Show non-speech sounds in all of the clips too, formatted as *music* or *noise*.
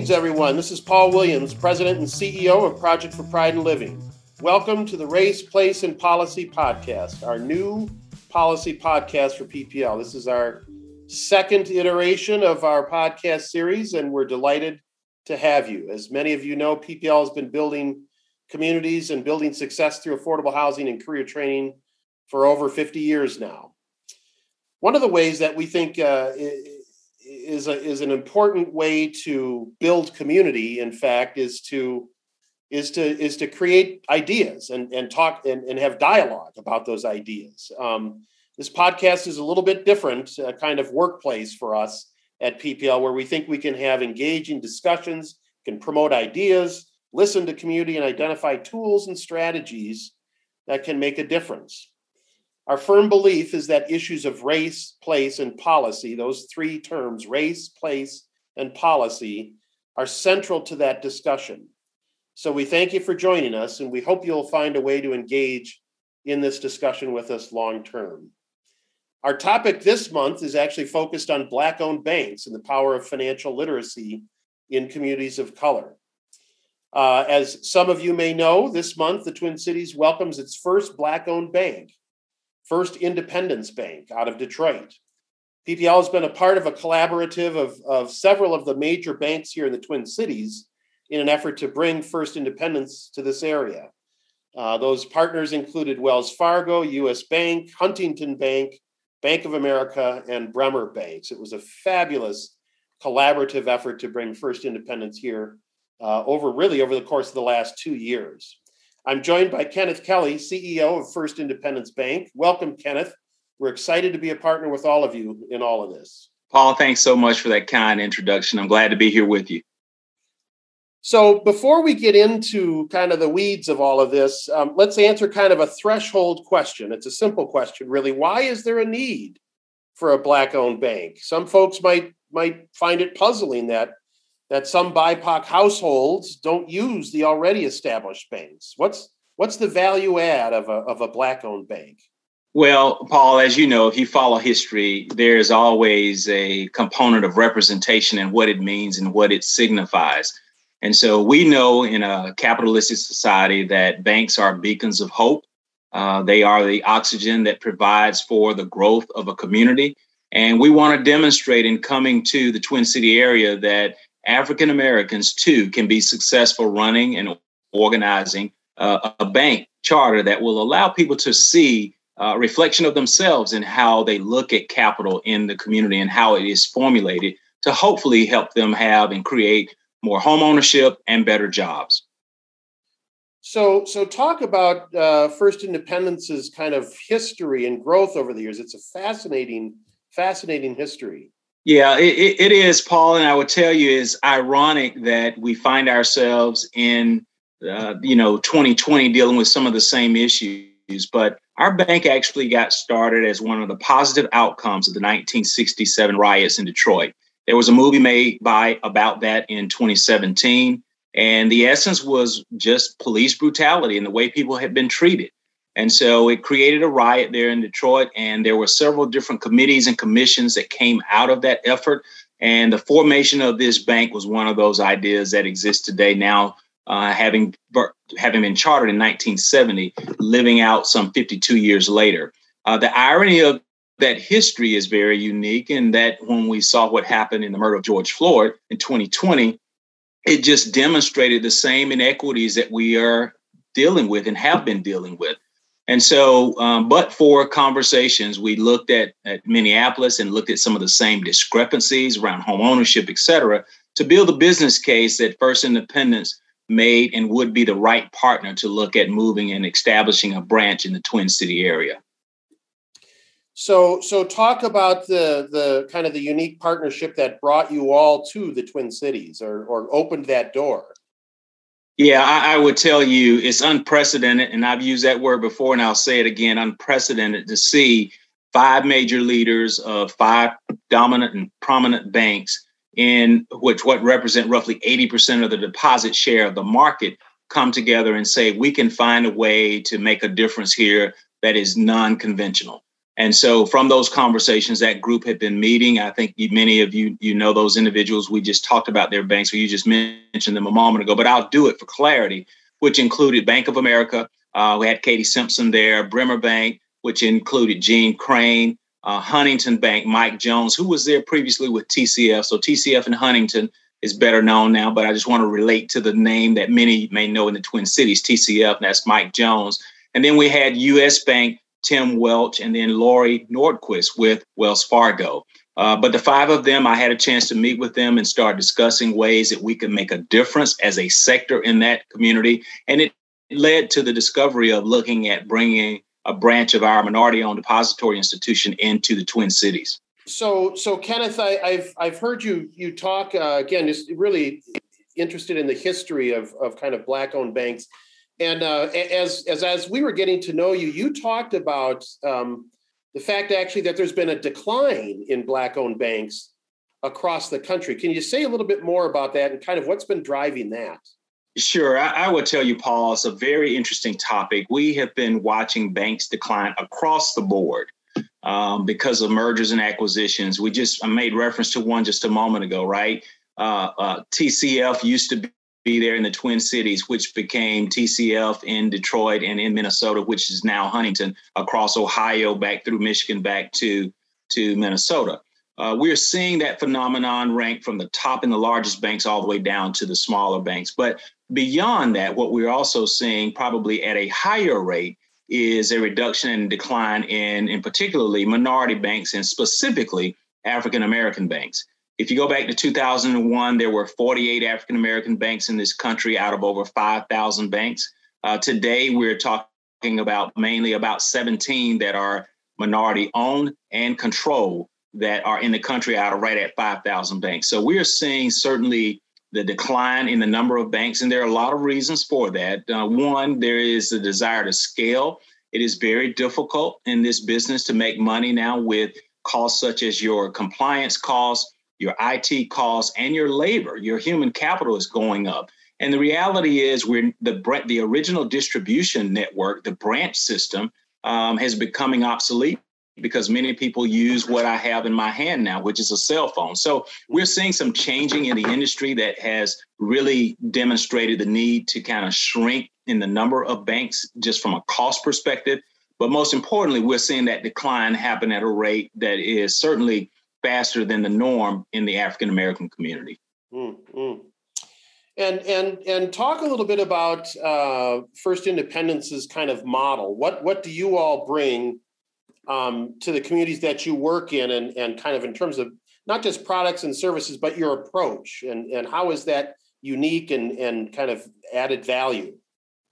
Greetings, everyone. This is Paul Williams, President and CEO of Project for Pride and Living. Welcome to the Race, Place, and Policy Podcast, our new policy podcast for PPL. This is our second iteration of our podcast series, and we're delighted to have you. As many of you know, PPL has been building communities and building success through affordable housing and career training for over 50 years now. One of the ways that we think uh, is a, is an important way to build community. In fact, is to is to is to create ideas and and talk and, and have dialogue about those ideas. Um, this podcast is a little bit different, kind of workplace for us at PPL, where we think we can have engaging discussions, can promote ideas, listen to community, and identify tools and strategies that can make a difference. Our firm belief is that issues of race, place, and policy, those three terms, race, place, and policy, are central to that discussion. So we thank you for joining us, and we hope you'll find a way to engage in this discussion with us long term. Our topic this month is actually focused on Black owned banks and the power of financial literacy in communities of color. Uh, as some of you may know, this month the Twin Cities welcomes its first Black owned bank. First Independence Bank out of Detroit. PPL has been a part of a collaborative of, of several of the major banks here in the Twin Cities in an effort to bring First Independence to this area. Uh, those partners included Wells Fargo, US Bank, Huntington Bank, Bank of America, and Bremer Banks. It was a fabulous collaborative effort to bring First Independence here uh, over really over the course of the last two years. I'm joined by Kenneth Kelly, CEO of First Independence Bank. Welcome, Kenneth. We're excited to be a partner with all of you in all of this. Paul, thanks so much for that kind introduction. I'm glad to be here with you. So, before we get into kind of the weeds of all of this, um, let's answer kind of a threshold question. It's a simple question, really. Why is there a need for a black-owned bank? Some folks might might find it puzzling that that some BIPOC households don't use the already established banks. What's what's the value add of a of a black owned bank? Well, Paul, as you know, if you follow history, there's always a component of representation and what it means and what it signifies. And so we know in a capitalistic society that banks are beacons of hope. Uh, they are the oxygen that provides for the growth of a community. And we want to demonstrate in coming to the Twin City area that African Americans too can be successful running and organizing uh, a bank charter that will allow people to see a reflection of themselves and how they look at capital in the community and how it is formulated to hopefully help them have and create more home ownership and better jobs. So, so talk about uh, First Independence's kind of history and growth over the years. It's a fascinating, fascinating history. Yeah, it, it is, Paul. And I would tell you, it's ironic that we find ourselves in, uh, you know, 2020 dealing with some of the same issues. But our bank actually got started as one of the positive outcomes of the 1967 riots in Detroit. There was a movie made by about that in 2017. And the essence was just police brutality and the way people had been treated. And so it created a riot there in Detroit, and there were several different committees and commissions that came out of that effort. And the formation of this bank was one of those ideas that exists today. Now, uh, having having been chartered in 1970, living out some 52 years later. Uh, the irony of that history is very unique in that when we saw what happened in the murder of George Floyd in 2020, it just demonstrated the same inequities that we are dealing with and have been dealing with. And so, um, but for conversations, we looked at, at Minneapolis and looked at some of the same discrepancies around home ownership, et cetera, to build a business case that First Independence made and would be the right partner to look at moving and establishing a branch in the Twin City area. So, so talk about the the kind of the unique partnership that brought you all to the Twin Cities, or or opened that door. Yeah, I, I, would tell you it's unprecedented, and I've used that word before, and I'll say it again unprecedented to see five major leaders of five dominant and prominent banks in which what represent roughly 80% of the deposit share of the market come together and say we can find a way to make a difference here that is non-conventional And so from those conversations, that group had been meeting. I think many of you you know those individuals. We just talked about their banks, or you just mentioned them a moment ago. But I'll do it for clarity, which included Bank of America. Uh, we had Katie Simpson there, Bremer Bank, which included Jeanne Crain, uh, Huntington Bank, Mike Jones, who was there previously with TCF. So TCF and Huntington is better known now, but I just want to relate to the name that many may know in the Twin Cities, TCF, and that's Mike Jones. And then we had US Bank, Tim Welsh, and then Lori Nordquist with Wells Fargo. Uh, but the five of them, I had a chance to meet with them and start discussing ways that we could make a difference as a sector in that community. And it led to the discovery of looking at bringing a branch of our minority-owned depository institution into the Twin Cities. So, so Kenneth, I, have I've heard you you talk uh, again, just really interested in the history of of kind of black-owned banks, and uh, as as as we were getting to know you, you talked about um, the fact actually that there's been a decline in black-owned banks across the country. Can you say a little bit more about that and kind of what's been driving that? Sure. I, I would tell you, Paul, it's a very interesting topic. We have been watching banks decline across the board um, because of mergers and acquisitions. We just I made reference to one just a moment ago, right? Uh, uh, TCF used to be there in the Twin Cities, which became TCF in Detroit and in Minnesota, which is now Huntington across Ohio, back through Michigan, back to to Minnesota. Uh, we're seeing that phenomenon rank from the top in the largest banks all the way down to the smaller banks. But Beyond that, what we're also seeing probably at a higher rate is a reduction and decline in, in particularly minority banks and specifically African American banks. If you go back to 2001, there were 48 African American banks in this country out of over 5,000 banks. Uh, today, we're talking about mainly about 17 that are minority owned and controlled that are in the country out of right at 5,000 banks. So we're seeing certainly the decline in the number of banks, and there are a lot of reasons for that. Uh, one, there is the desire to scale. It is very difficult in this business to make money now with costs such as your compliance costs, your IT costs, and your labor. Your human capital is going up. And the reality is, we're the the original distribution network, the branch system, um, has becoming obsolete because many people use what I have in my hand now, which is a cell phone. So we're seeing some changing in the industry that has really demonstrated the need to kind of shrink in the number of banks just from a cost perspective. But most importantly, we're seeing that decline happen at a rate that is certainly faster than the norm in the African American community. Mm-hmm. And and and talk a little bit about uh, First Independence's kind of model. What what do you all bring um, to the communities that you work in and, and kind of in terms of not just products and services, but your approach and, and how is that unique and, and kind of added value?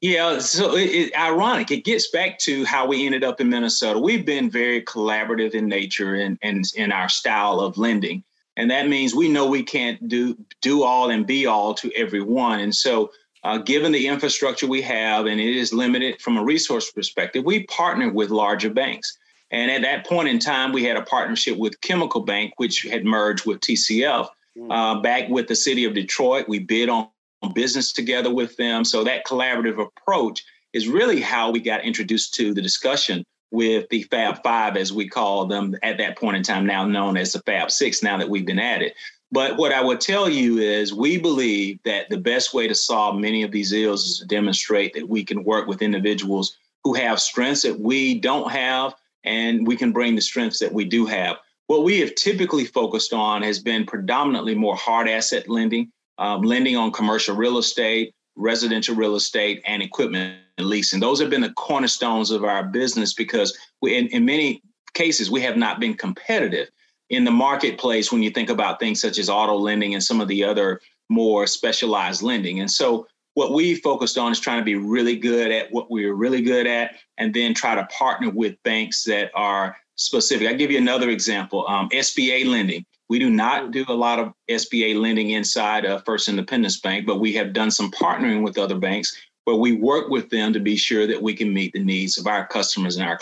Yeah, so it, it, ironic. It gets back to how we ended up in Minnesota. We've been very collaborative in nature and and in our style of lending, and that means we know we can't do do all and be all to everyone. And so, uh, given the infrastructure we have, and it is limited from a resource perspective, we partner with larger banks. And at that point in time, we had a partnership with Chemical Bank, which had merged with TCF. Hmm. Uh, back with the city of Detroit, we bid on business together with them. So that collaborative approach is really how we got introduced to the discussion with the Fab Five, as we call them at that point in time, now known as the Fab Six, now that we've been added. But what I would tell you is we believe that the best way to solve many of these ills is to demonstrate that we can work with individuals who have strengths that we don't have and we can bring the strengths that we do have. What we have typically focused on has been predominantly more hard asset lending, um, lending on commercial real estate, residential real estate, and equipment leasing. Those have been the cornerstones of our business because we, in, in many cases, we have not been competitive in the marketplace when you think about things such as auto lending and some of the other more specialized lending. And so what we focused on is trying to be really good at what we're really good at and then try to partner with banks that are specific. I'll give you another example um, SBA lending. We do not mm. do a lot of SBA lending inside of First Independence Bank, but we have done some partnering with other banks where we work with them to be sure that we can meet the needs of our customers and our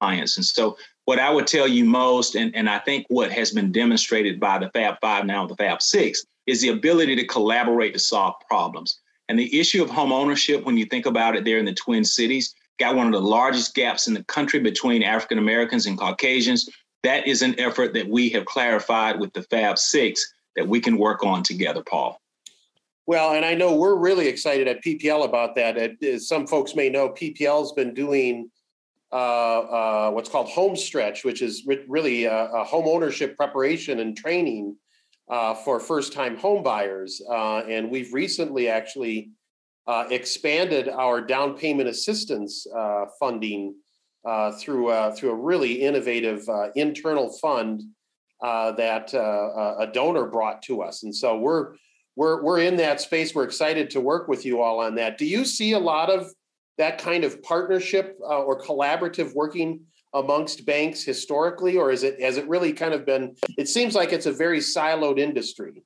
clients. And so, what I would tell you most, and, and I think what has been demonstrated by the Fab Five, now the Fab Six, is the ability to collaborate to solve problems. And the issue of home ownership, when you think about it there in the Twin Cities, got one of the largest gaps in the country between African Americans and Caucasians. That is an effort that we have clarified with the Fab Six that we can work on together, Paul. Well, and I know we're really excited at PPL about that. As some folks may know, PPL's been doing uh, uh, what's called home stretch, which is re- really a, a, home ownership preparation and training uh, for first-time home buyers. Uh, and we've recently actually uh, expanded our down payment assistance uh, through uh, through a really innovative uh, internal fund uh, that a donor brought to us. And so we're we're we're in that space. We're excited to work with you all on that. Do you see a lot of that kind of partnership uh, or collaborative working amongst banks historically, or is it has it really kind of been? It seems like it's a very siloed industry.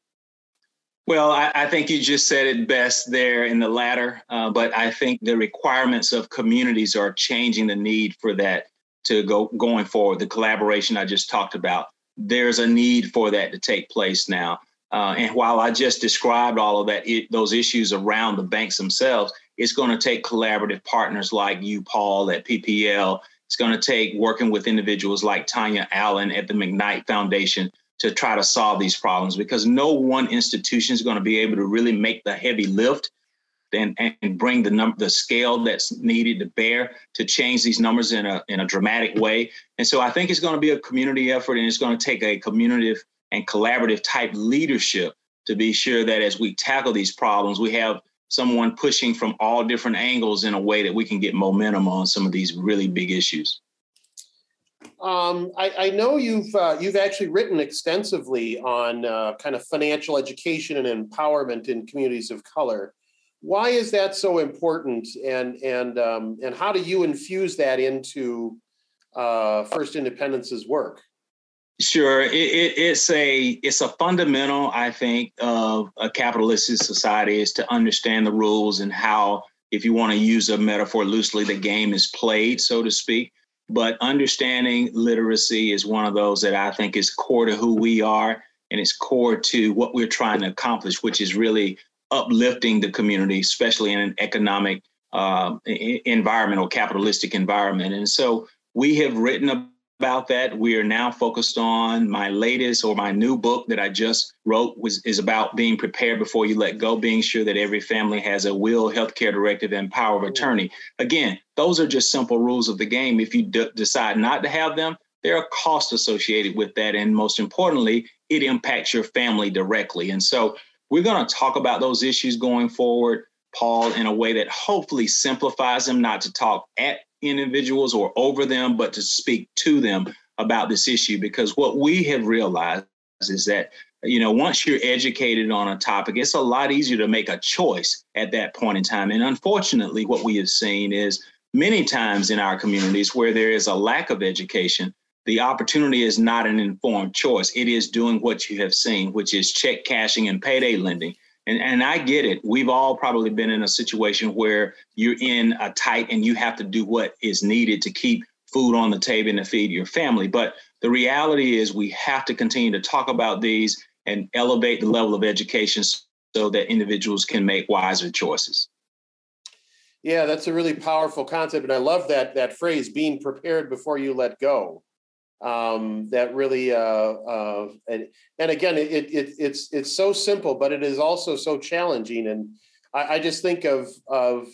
Well, I, I think you just said it best there in the latter, uh, but I think the requirements of communities are changing the need for that to go going forward. The collaboration I just talked about, there's a need for that to take place now. Uh, and while I just described all of that, it, those issues around the banks themselves, it's going to take collaborative partners like you, Paul, at PPL. It's going to take working with individuals like Tonya Allen at the McKnight Foundation to try to solve these problems because no one institution is going to be able to really make the heavy lift and, and bring the number the scale that's needed to bear to change these numbers in a in a dramatic way. And so I think it's going to be a community effort and it's going to take a community and collaborative type leadership to be sure that as we tackle these problems, we have someone pushing from all different angles in a way that we can get momentum on some of these really big issues. Um, I, I, know you've uh, you've actually written extensively on uh, kind of financial education and empowerment in communities of color. Why is that so important, and and um, and how do you infuse that into uh, First Independence's work? Sure, it, it, it's a it's a fundamental, I think, of a capitalistic society is to understand the rules and how, if you want to use a metaphor loosely, the game is played, so to speak. But understanding literacy is one of those that I think is core to who we are, and it's core to what we're trying to accomplish, which is really uplifting the community, especially in an economic uh, environment or capitalistic environment. And so we have written about that. We are now focused on my latest or my new book that I just wrote was is about being prepared before you let go, being sure that every family has a will, healthcare directive, and power of attorney. Again, those are just simple rules of the game. If you d- decide not to have them, there are costs associated with that, and most importantly, it impacts your family directly. And so, we're going to talk about those issues going forward. Paul, in a way that hopefully simplifies them, not to talk at individuals or over them, but to speak to them about this issue. Because what we have realized is that, you know, once you're educated on a topic, it's a lot easier to make a choice at that point in time. And unfortunately, what we have seen is many times in our communities where there is a lack of education, the opportunity is not an informed choice. It is doing what you have seen, which is check cashing and payday lending and and I get it. We've all probably been in a situation where you're in a tight and you have to do what is needed to keep food on the table and to feed your family. But the reality is we have to continue to talk about these and elevate the level of education so that individuals can make wiser choices. Yeah, that's a really powerful concept, and I love that that phrase "being prepared before you let go." Um, that really uh, uh, and and again it, it it's it's so simple but it is also so challenging and I, I, just think of of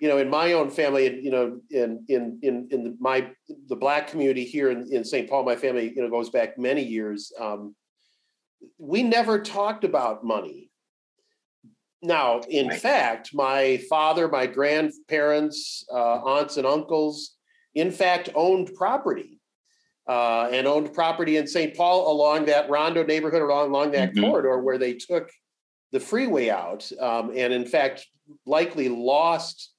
you know in my own family you know in in in in my the black community here in, in St. Paul my family you know goes back many years um, we never talked about money now in right. fact my father my grandparents uh, aunts and uncles in fact owned property uh, and owned property in St. Paul along that Rondo neighborhood, along, along that mm-hmm. corridor where they took the freeway out, um, and in fact, likely lost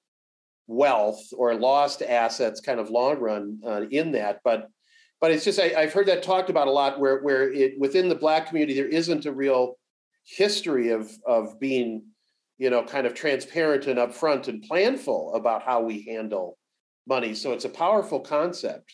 wealth or lost assets, kind of long run uh, in that. But but it's just I, have heard that talked about a lot, where where it within the Black community there isn't a real history of of being, you know, kind of transparent and upfront and planful about how we handle money. So it's a powerful concept.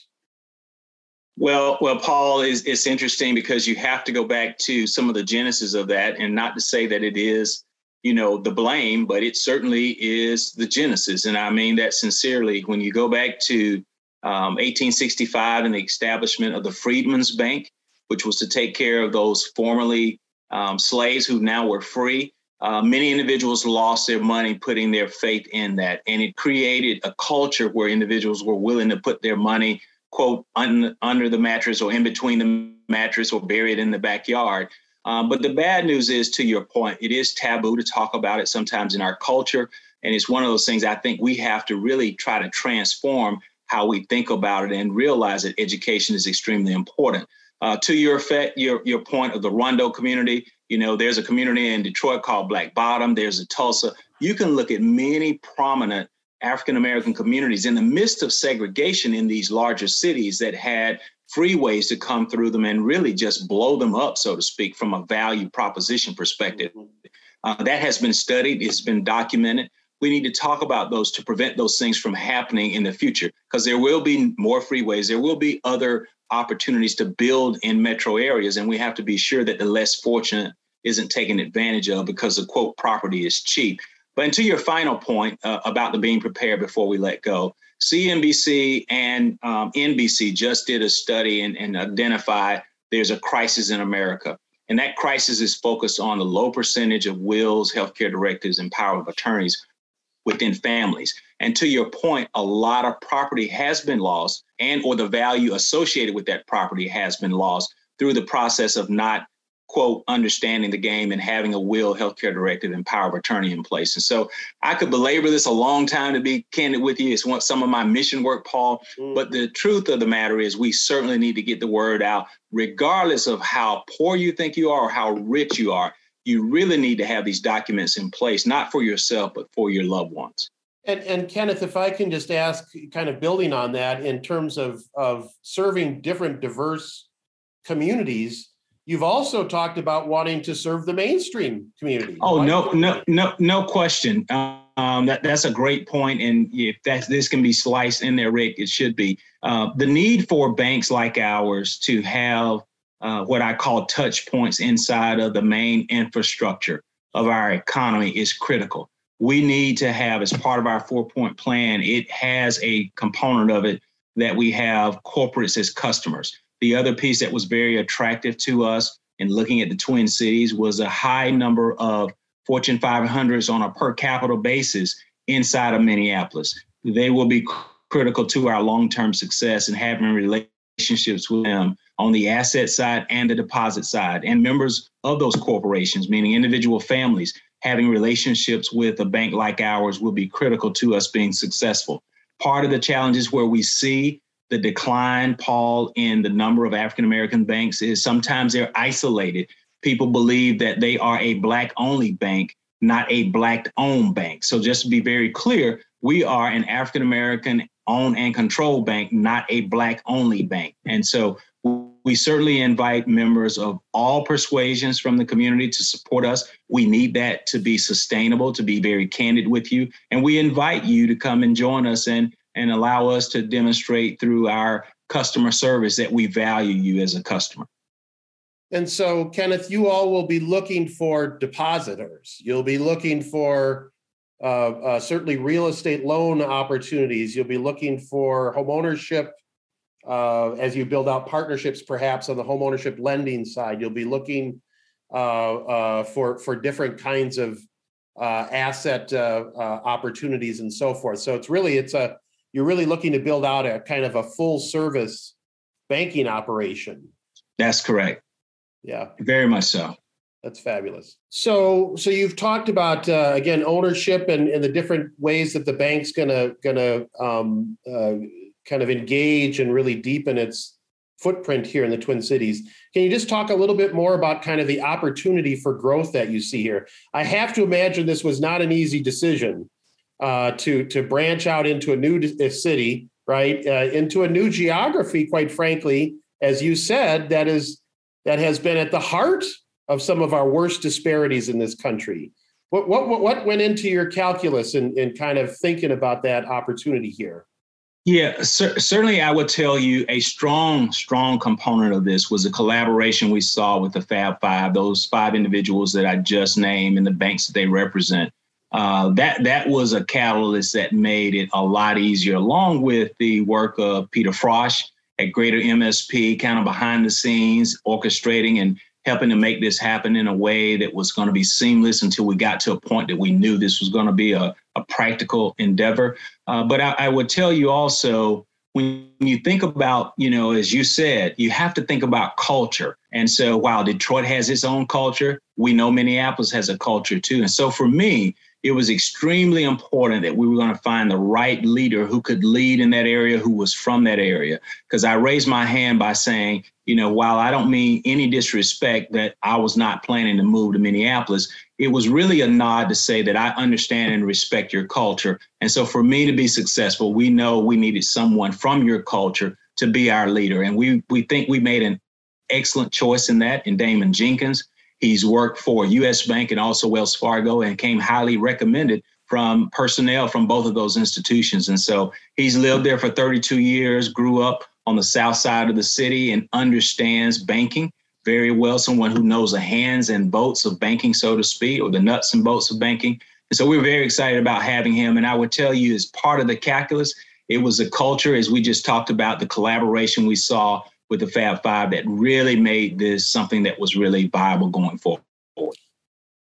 Well, well, Paul it's interesting because you have to go back to some of the genesis of that, and not to say that it is you know, the blame, but it certainly is the genesis. And I mean that sincerely. When you go back to um, 1865 and the establishment of the Freedmen's Bank, which was to take care of those formerly um, slaves who now were free, uh, many individuals lost their money putting their faith in that. And it created a culture where individuals were willing to put their money, quote, un- under the mattress or in between the mattress or buried in the backyard. Um, but the bad news is, to your point, it is taboo to talk about it sometimes in our culture. And it's one of those things I think we have to really try to transform how we think about it and realize that education is extremely important. Uh, to your effect, your your point of the Rondo community, you know, there's a community in Detroit called Black Bottom. There's a Tulsa. You can look at many prominent African American communities in the midst of segregation in these larger cities that had freeways to come through them and really just blow them up, so to speak, from a value proposition perspective. Mm-hmm. Uh, that has been studied, it's been documented. We need to talk about those to prevent those things from happening in the future because there will be more freeways, there will be other opportunities to build in metro areas, and we have to be sure that the less fortunate isn't taken advantage of because the quote property is cheap. But to your final point uh, about the being prepared before we let go, CNBC and um, NBC just did a study and, and identified there's a crisis in America. And that crisis is focused on the low percentage of wills, healthcare directives, and power of attorneys within families. And to your point, a lot of property has been lost and or the value associated with that property has been lost through the process of not quote understanding the game and having a will healthcare directive and power of attorney in place. And so i could belabor this a long time to be candid with you. It's one some of my mission work paul. Mm-hmm. but the truth of the matter is we certainly need to get the word out regardless of how poor you think you are or how rich you are. You really need to have these documents in place not for yourself but for your loved ones. And, and Kenneth, if I can just ask, kind of building on that, in terms of of serving different diverse communities, You've also talked about wanting to serve the mainstream community. Oh no, no, no, no question. Um, that that's a great point, and if that this can be sliced in there, Rick, it should be. Uh, the need for banks like ours to have uh, what I call touch points inside of the main infrastructure of our economy is critical. We need to have, as part of our four point plan, it has a component of it that we have corporates as customers. The other piece that was very attractive to us in looking at the Twin Cities was a high number of Fortune 500s on a per capita basis inside of Minneapolis. They will be critical to our long term success and having relationships with them on the asset side and the deposit side. And members of those corporations, meaning individual families, having relationships with a bank like ours will be critical to us being successful. Part of the challenges where we see the decline, Paul, in the number of African American banks is sometimes they're isolated. People believe that they are a Black only bank, not a Black owned bank. So, just to be very clear, we are an African American owned and controlled bank, not a Black only bank. And so, we certainly invite members of all persuasions from the community to support us. We need that to be sustainable, to be very candid with you. And we invite you to come and join us and and allow us to demonstrate through our customer service that we value you as a customer. And so, Kenneth, you all will be looking for depositors. You'll be looking for uh, uh, certainly real estate loan opportunities. You'll be looking for homeownership uh, as you build out partnerships, perhaps on the homeownership lending side. You'll be looking uh, uh, for for different kinds of uh, asset opportunities and so forth. So it's really it's a you're really looking to build out a kind of a full service banking operation. That's correct. Yeah. Very much so. That's fabulous. So, so you've talked about uh, again ownership and, and the different ways that the bank's gonna gonna um, uh, kind of engage and really deepen its footprint here in the Twin Cities. Can you just talk a little bit more about kind of the opportunity for growth that you see here? I have to imagine this was not an easy decision uh, to to branch out into a new city, right? Uh, into a new geography, quite frankly, as you said, that is that has been at the heart of some of our worst disparities in this country. What what what went into your calculus in, in kind of thinking about that opportunity here? Yeah, cer- certainly. I would tell you a strong, strong component of this was the collaboration we saw with the Fab Five, those five individuals that I just named and the banks that they represent. Uh, that that was a catalyst that made it a lot easier, along with the work of Peter Frosch at Greater MSP, kind of behind the scenes, orchestrating and helping to make this happen in a way that was going to be seamless until we got to a point that we knew this was going to be a, a practical endeavor. Uh, but I, I would tell you also, when you think about, you know, as you said, you have to think about culture. And so while Detroit has its own culture, we know Minneapolis has a culture too. And so for me, it was extremely important that we were going to find the right leader who could lead in that area, who was from that area. Because I raised my hand by saying, you know, while I don't mean any disrespect that I was not planning to move to Minneapolis, it was really a nod to say that I understand and respect your culture. And so for me to be successful, we know we needed someone from your culture to be our leader. And we we think we made an excellent choice in that in Damon Jenkins. He's worked for US Bank and also Wells Fargo and came highly recommended from personnel from both of those institutions. And so he's lived there for 32 years, grew up on the south side of the city and understands banking very well, someone who knows the hands and bolts of banking, so to speak, or the nuts and bolts of banking. And so we're very excited about having him. And I would tell you, as part of the calculus, it was a culture, as we just talked about, the collaboration we saw with the Fab Five that really made this something that was really viable going forward.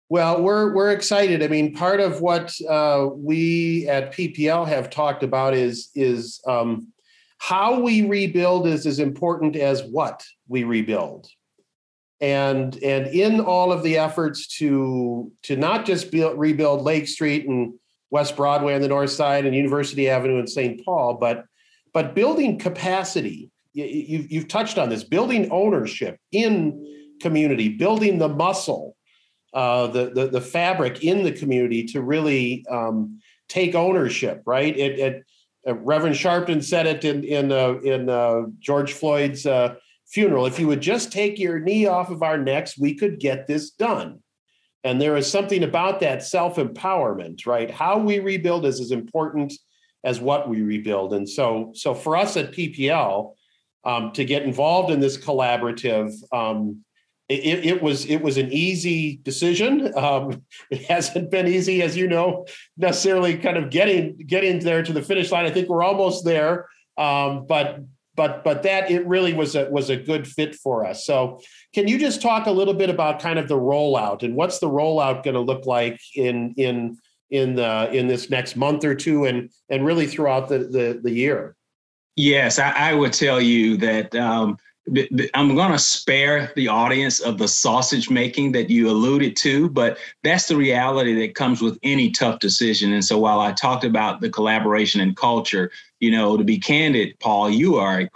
Well, we're we're excited. I mean, part of what uh, we at PPL have talked about is is um, how we rebuild is as important as what we rebuild, and and in all of the efforts to to not just build, rebuild Lake Street and West Broadway on the north side and University Avenue in St. Paul, but but building capacity you've, you've touched on this building ownership in community building the muscle uh, the, the the fabric in the community to really um, take ownership right? It, it uh, reverend sharpton said it in in uh, in uh, george floyd's uh, funeral if you would just take your knee off of our necks we could get this done. And there is something about that self-empowerment right? How we rebuild is as important as what we rebuild. And so so for us at ppl um, to get involved in this collaborative. Um, it, it, was it was an easy decision. Um, *laughs* it hasn't been easy, as you know, necessarily kind of getting getting there to the finish line. I think we're almost there, um, but but but that it really was a was a good fit for us. So, can you just talk a little bit about kind of the rollout and what's the rollout going to look like in in in the in this next month or two and and really throughout the the, the year? Yes, I, I would tell you that um, I'm going to spare the audience of the sausage making that you alluded to, but that's the reality that comes with any tough decision. And so while I talked about the collaboration and culture, you know, to be candid, Paul, you are a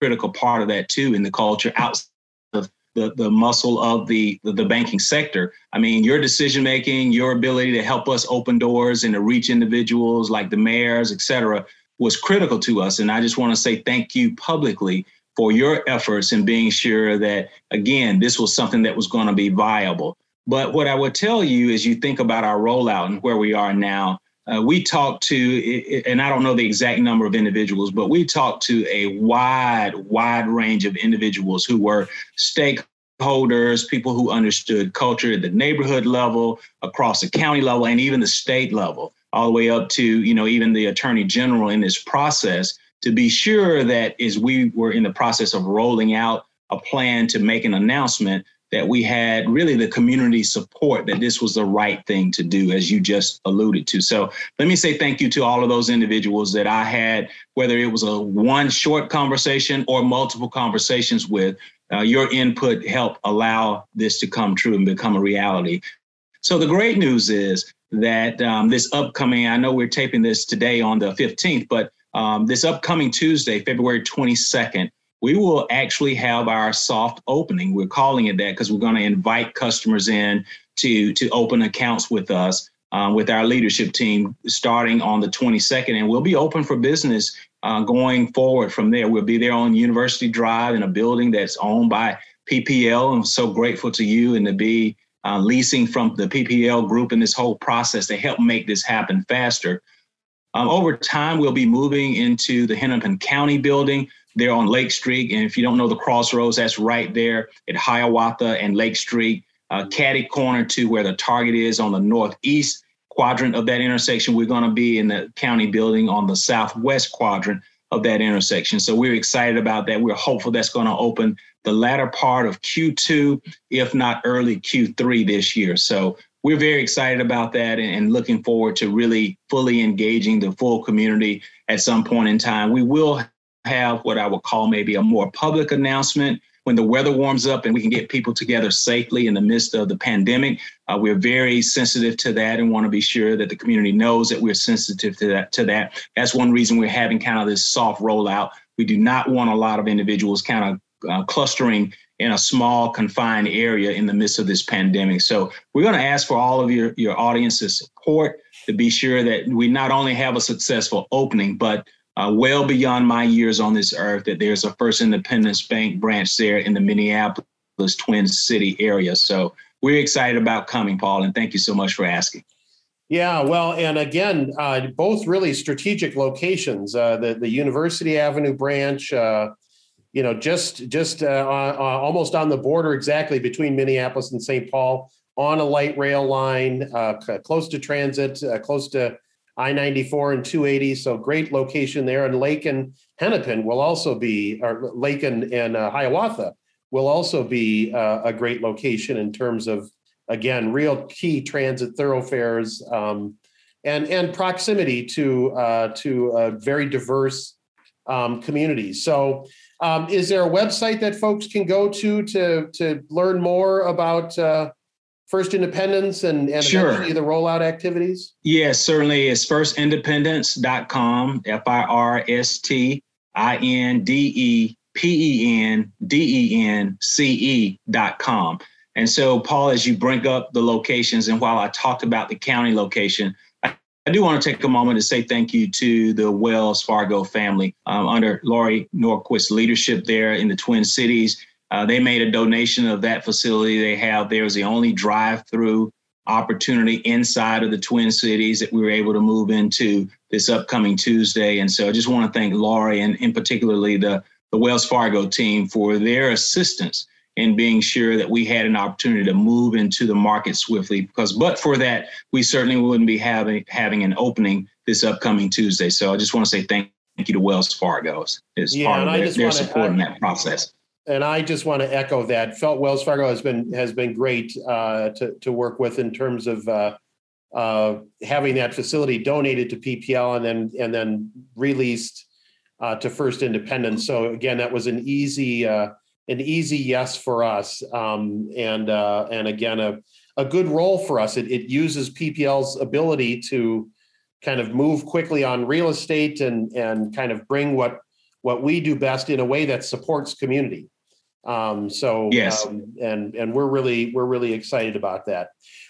critical part of that too in the culture outside of the, the muscle of the, the, the banking sector. I mean, your decision making, your ability to help us open doors and to reach individuals like the mayors, et cetera, was critical to us. And I just want to say thank you publicly for your efforts in being sure that, again, this was something that was going to be viable. But what I would tell you as you think about our rollout and where we are now, uh, we talked to, and I don't know the exact number of individuals, but we talked to a wide, wide range of individuals who were stakeholders, people who understood culture at the neighborhood level, across the county level, and even the state level all the way up to you know even the attorney general in this process to be sure that as we were in the process of rolling out a plan to make an announcement that we had really the community support that this was the right thing to do as you just alluded to. So let me say thank you to all of those individuals that i had whether it was a one short conversation or multiple conversations with uh, your input helped allow this to come true and become a reality. So the great news is that um, this upcoming, I know we're taping this today on the 15th, but um, this upcoming Tuesday, February 22nd, we will actually have our soft opening. We're calling it that because we're going to invite customers in to, to open accounts with us, um, with our leadership team, starting on the 22nd. And we'll be open for business uh, going forward from there. We'll be there on University Drive in a building that's owned by PPL. I'm so grateful to you and to be uh, leasing from the PPL group in this whole process to help make this happen faster. Um, over time, we'll be moving into the Hennepin County building there on Lake Street. And if you don't know the crossroads, that's right there at Hiawatha and Lake Street, uh, caddy corner to where the target is on the northeast quadrant of that intersection. We're going to be in the county building on the southwest quadrant of that intersection. So we're excited about that. We're hopeful that's going to open the latter part of Q2, if not early Q3 this year. So we're very excited about that and, looking forward to really fully engaging the full community at some point in time. We will have what I would call maybe a more public announcement when the weather warms up and we can get people together safely in the midst of the pandemic. Uh, we're very sensitive to that and want to be sure that the community knows that we're sensitive to that. To that, that's one reason we're having kind of this soft rollout. We do not want a lot of individuals kind of uh, clustering in a small confined area in the midst of this pandemic. So we're going to ask for all of your, your audience's support to be sure that we not only have a successful opening, but uh, well beyond my years on this earth, that there's a First Independence Bank branch there in the Minneapolis Twin City area. So we're excited about coming, Paul, and thank you so much for asking. Yeah, well, and again, uh, both really strategic locations. Uh, the the University Avenue branch, uh, you know, just just uh, uh, almost on the border exactly between Minneapolis and St. Paul, on a light rail line, uh, close to transit, uh, close to I ninety four and two eighty. So great location there. And Lake and Hennepin will also be, or Lake and, and uh, Hiawatha will also be uh, a great location in terms of again real key transit thoroughfares um, and and proximity to to a very diverse um, communities. So um, is there a website that folks can go to to to learn more about uh, First Independence and, and sure. eventually the rollout activities? Yes, certainly. It's firstindependence.com, F I R S T I N D E P E N D E N C E.com. And so, Paul, as you bring up the locations, and while I talked about the county location, I do want to take a moment to say thank you to the Wells Fargo family um, under Lori Norquist's leadership there in the Twin Cities. Uh, they made a donation of that facility they have there. was the only drive-through opportunity inside of the Twin Cities that we were able to move into this upcoming Tuesday. And so I just want to thank Laurie and in particularly the, the Wells Fargo team for their assistance in being sure that we had an opportunity to move into the market swiftly. Because, but for that, we certainly wouldn't be having having an opening this upcoming Tuesday. So I just want to say thank you to Wells Fargo as yeah, part of their, their support in that process. And I just want to echo that. Felt Wells Fargo has been has been great uh, to to work with in terms of. Uh, uh, having that facility donated to PPL and then and then released uh, to First Independence. So again, that was an easy uh, an easy yes for us, um, and uh, and again a a good role for us. It, it uses PPL's ability to kind of move quickly on real estate and and kind of bring what what we do best in a way that supports community. Um, so yes, um, and and we're really we're really excited about that.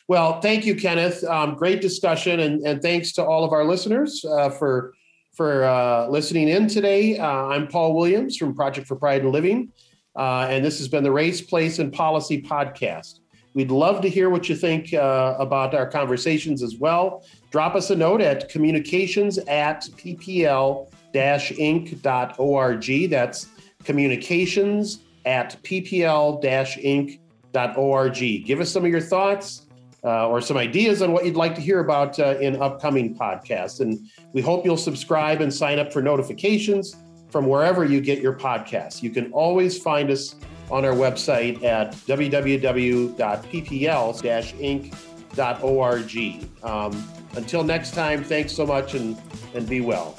Well, thank you, Kenneth. Um, great discussion, and and thanks to all of our listeners uh, for for uh, listening in today. Uh, I'm Paul Williams from Project for Pride and Living. Uh, and this has been the Race, Place, and Policy podcast. We'd love to hear what you think uh, about our conversations as well. Drop us a note at communications at ppl inc.org. That's communications at ppl inc.org. Give us some of your thoughts uh, or some ideas on what you'd like to hear about uh, in upcoming podcasts. And we hope you'll subscribe and sign up for notifications from wherever you get your podcasts. You can always find us on our website at www.ppl-inc.org. Um, until next time, thanks so much and, and be well.